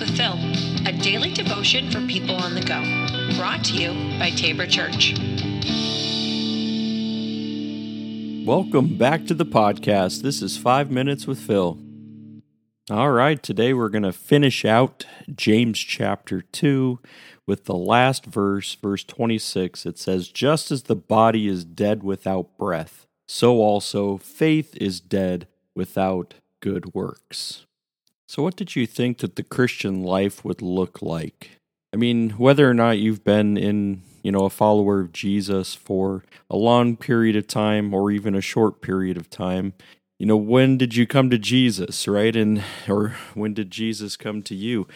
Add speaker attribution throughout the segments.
Speaker 1: With Phil, a daily devotion for people on the go. Brought to you by Tabor Church.
Speaker 2: Welcome back to the podcast. This is Five Minutes with Phil. All right, today we're going to finish out James chapter 2 with the last verse, verse 26. It says, Just as the body is dead without breath, so also faith is dead without good works. So, what did you think that the Christian life would look like? I mean, whether or not you've been in, you know, a follower of Jesus for a long period of time or even a short period of time, you know, when did you come to Jesus, right? And or when did Jesus come to you?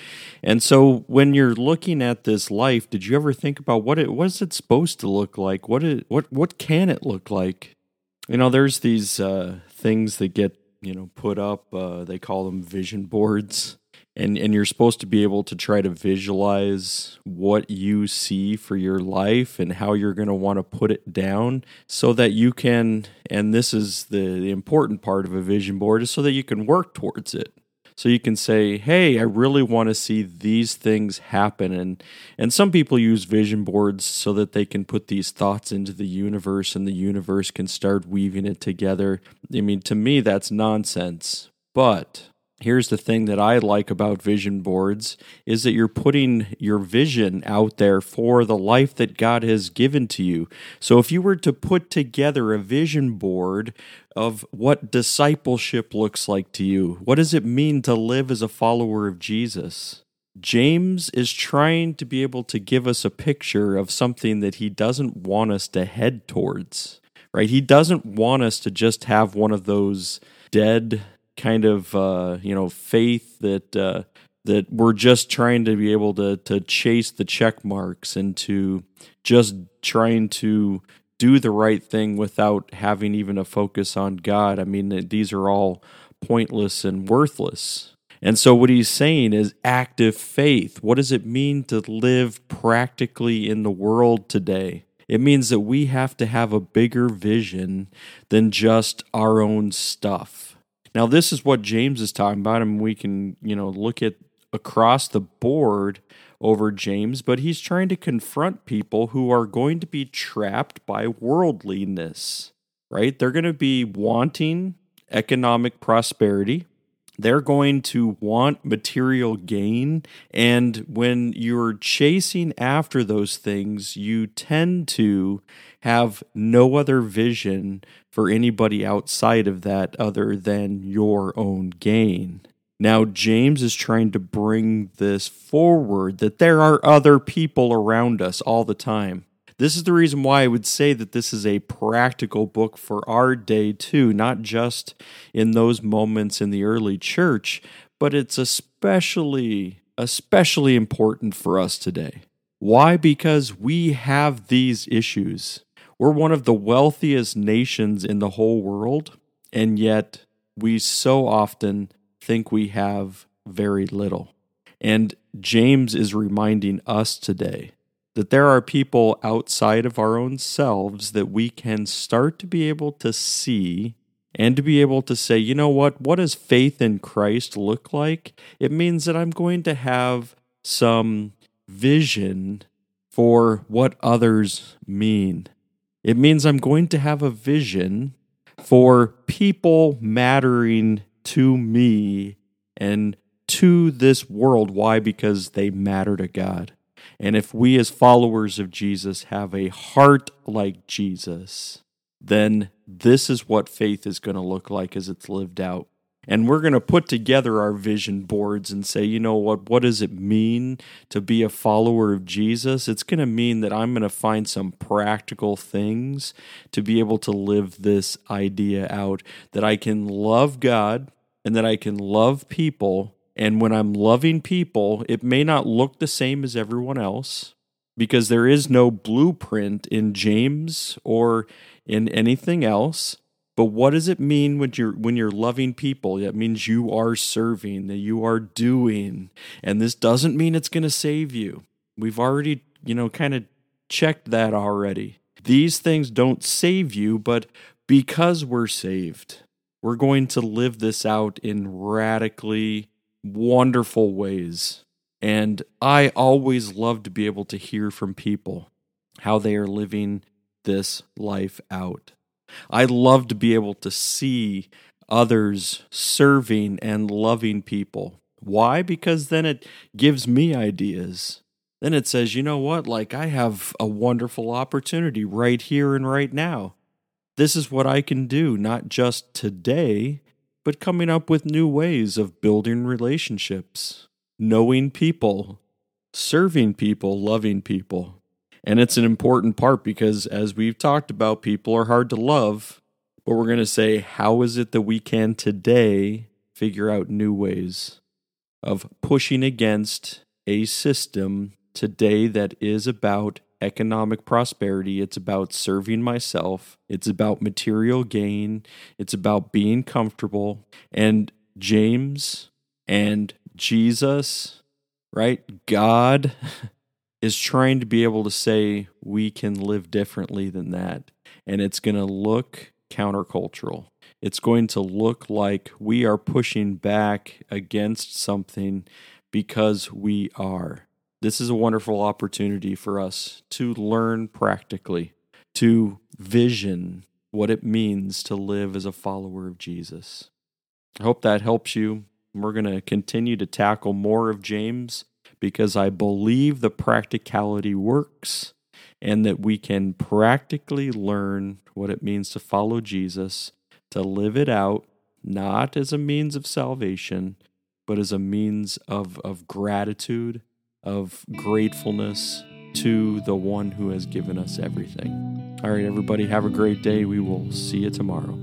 Speaker 2: And so when you're looking at this life, did you ever think about what it was it supposed to look like? What it what what can it look like? You know, there's these uh, things that get you know put up. Uh, they call them vision boards, and and you're supposed to be able to try to visualize what you see for your life and how you're going to want to put it down, so that you can. And this is the, the important part of a vision board is so that you can work towards it so you can say hey i really want to see these things happen. And and some people use vision boards so that they can put these thoughts into the universe and the universe can start weaving it together. I mean to me that's nonsense. But Here's the thing that I like about vision boards is that you're putting your vision out there for the life that God has given to you. So if you were to put together a vision board of what discipleship looks like to you, what does it mean to live as a follower of Jesus? James is trying to be able to give us a picture of something that he doesn't want us to head towards, right? He doesn't want us to just have one of those dead kind of uh, you know faith that uh, that we're just trying to be able to to chase the check marks and to just trying to do the right thing without having even a focus on God. I mean, these are all pointless and worthless. And so, what he's saying is active faith. What does it mean to live practically in the world today? It means that we have to have a bigger vision than just our own stuff. Now, this is what James is talking about, and we can, you know, look at across the board over James, but he's trying to confront people who are going to be trapped by worldliness, right? They're going to be wanting economic prosperity. They're going to want material gain. And when you're chasing after those things, you tend to have no other vision for anybody outside of that other than your own gain. Now, James is trying to bring this forward that there are other people around us all the time. This is the reason why I would say that this is a practical book for our day, too, not just in those moments in the early church, but it's especially, especially important for us today. Why? Because we have these issues. We're one of the wealthiest nations in the whole world, and yet we so often think we have very little. And James is reminding us today that there are people outside of our own selves that we can start to be able to see and to be able to say, you know what, what does faith in Christ look like? It means that I'm going to have some vision for what others mean. It means I'm going to have a vision for people mattering to me and to this world. Why? Because they matter to God. And if we, as followers of Jesus, have a heart like Jesus, then this is what faith is going to look like as it's lived out. And we're going to put together our vision boards and say, you know what, what does it mean to be a follower of Jesus? It's going to mean that I'm going to find some practical things to be able to live this idea out that I can love God and that I can love people and when I'm loving people, it may not look the same as everyone else because there is no blueprint in James or in anything else. But what does it mean when you're when you're loving people? That means you are serving, that you are doing. And this doesn't mean it's going to save you. We've already, you know, kind of checked that already. These things don't save you, but because we're saved, we're going to live this out in radically wonderful ways. And I always love to be able to hear from people how they are living this life out. I love to be able to see others serving and loving people. Why? Because then it gives me ideas. Then it says, you know what? Like, I have a wonderful opportunity right here and right now. This is what I can do, not just today, but coming up with new ways of building relationships, knowing people, serving people, loving people. And it's an important part because, as we've talked about, people are hard to love. But we're going to say, how is it that we can today figure out new ways of pushing against a system today that is about economic prosperity. It's about serving myself. It's about material gain. It's about being comfortable. And James and Jesus, right? God is trying to be able to say we can live differently than that. And it's going to look countercultural. It's going to look like we are pushing back against something because we are. This is a wonderful opportunity for us to learn practically, to vision what it means to live as a follower of Jesus. I hope that helps you. We're going to continue to tackle more of James because I believe the practicality works and that we can practically learn what it means to follow Jesus, to live it out, not as a means of salvation, but as a means of, of gratitude of gratefulness to the one who has given us everything. All right, everybody, have a great day. We will see you tomorrow.